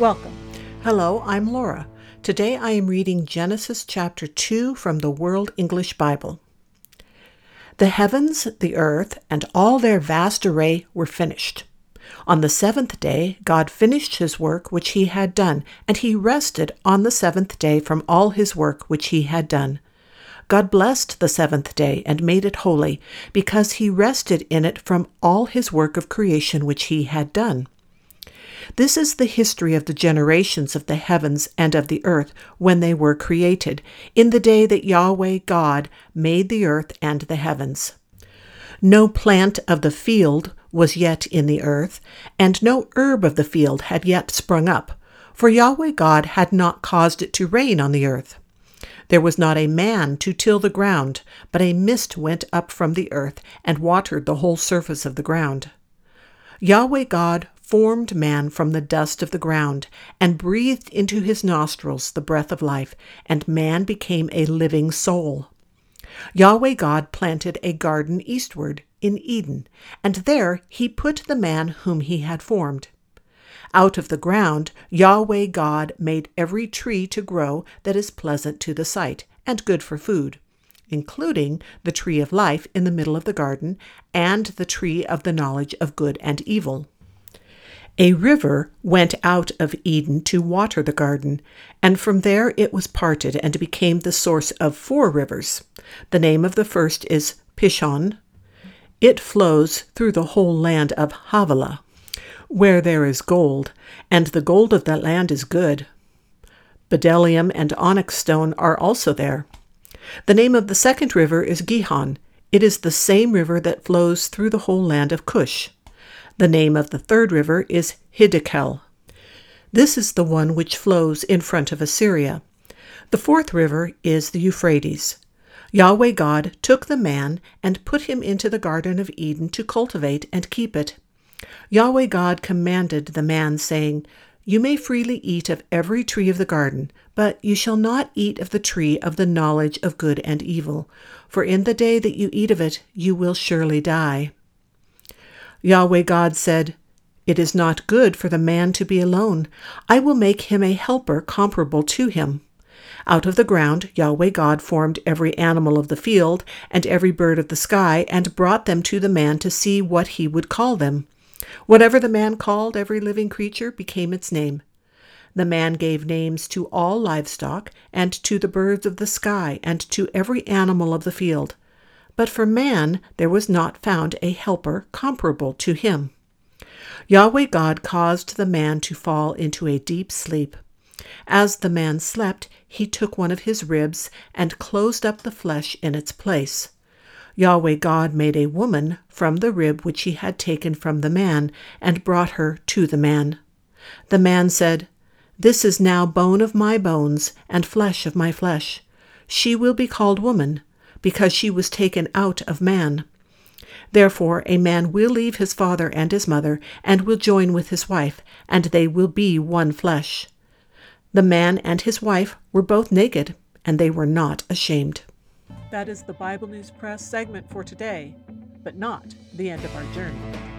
Welcome. Hello, I'm Laura. Today I am reading Genesis chapter 2 from the World English Bible. The heavens, the earth, and all their vast array were finished. On the seventh day, God finished his work which he had done, and he rested on the seventh day from all his work which he had done. God blessed the seventh day and made it holy, because he rested in it from all his work of creation which he had done. This is the history of the generations of the heavens and of the earth when they were created, in the day that Yahweh God made the earth and the heavens. No plant of the field was yet in the earth, and no herb of the field had yet sprung up, for Yahweh God had not caused it to rain on the earth. There was not a man to till the ground, but a mist went up from the earth and watered the whole surface of the ground. Yahweh God formed man from the dust of the ground and breathed into his nostrils the breath of life, and man became a living soul. Yahweh God planted a garden eastward in Eden, and there he put the man whom he had formed. Out of the ground, Yahweh God made every tree to grow that is pleasant to the sight and good for food, including the tree of life in the middle of the garden and the tree of the knowledge of good and evil. A river went out of Eden to water the garden, and from there it was parted and became the source of four rivers. The name of the first is Pishon. It flows through the whole land of Havilah, where there is gold, and the gold of that land is good. Bdellium and onyx stone are also there. The name of the second river is Gihon. It is the same river that flows through the whole land of Cush. The name of the third river is Hiddekel. This is the one which flows in front of Assyria. The fourth river is the Euphrates. Yahweh God took the man and put him into the Garden of Eden to cultivate and keep it. Yahweh God commanded the man, saying, You may freely eat of every tree of the garden, but you shall not eat of the tree of the knowledge of good and evil, for in the day that you eat of it you will surely die. Yahweh God said, It is not good for the man to be alone. I will make him a helper comparable to him. Out of the ground Yahweh God formed every animal of the field and every bird of the sky, and brought them to the man to see what he would call them. Whatever the man called every living creature became its name. The man gave names to all livestock, and to the birds of the sky, and to every animal of the field. But for man there was not found a helper comparable to him. Yahweh God caused the man to fall into a deep sleep. As the man slept, he took one of his ribs and closed up the flesh in its place. Yahweh God made a woman from the rib which he had taken from the man, and brought her to the man. The man said, This is now bone of my bones and flesh of my flesh. She will be called woman because she was taken out of man. Therefore, a man will leave his father and his mother, and will join with his wife, and they will be one flesh. The man and his wife were both naked, and they were not ashamed. That is the Bible News Press segment for today, but not the end of our journey.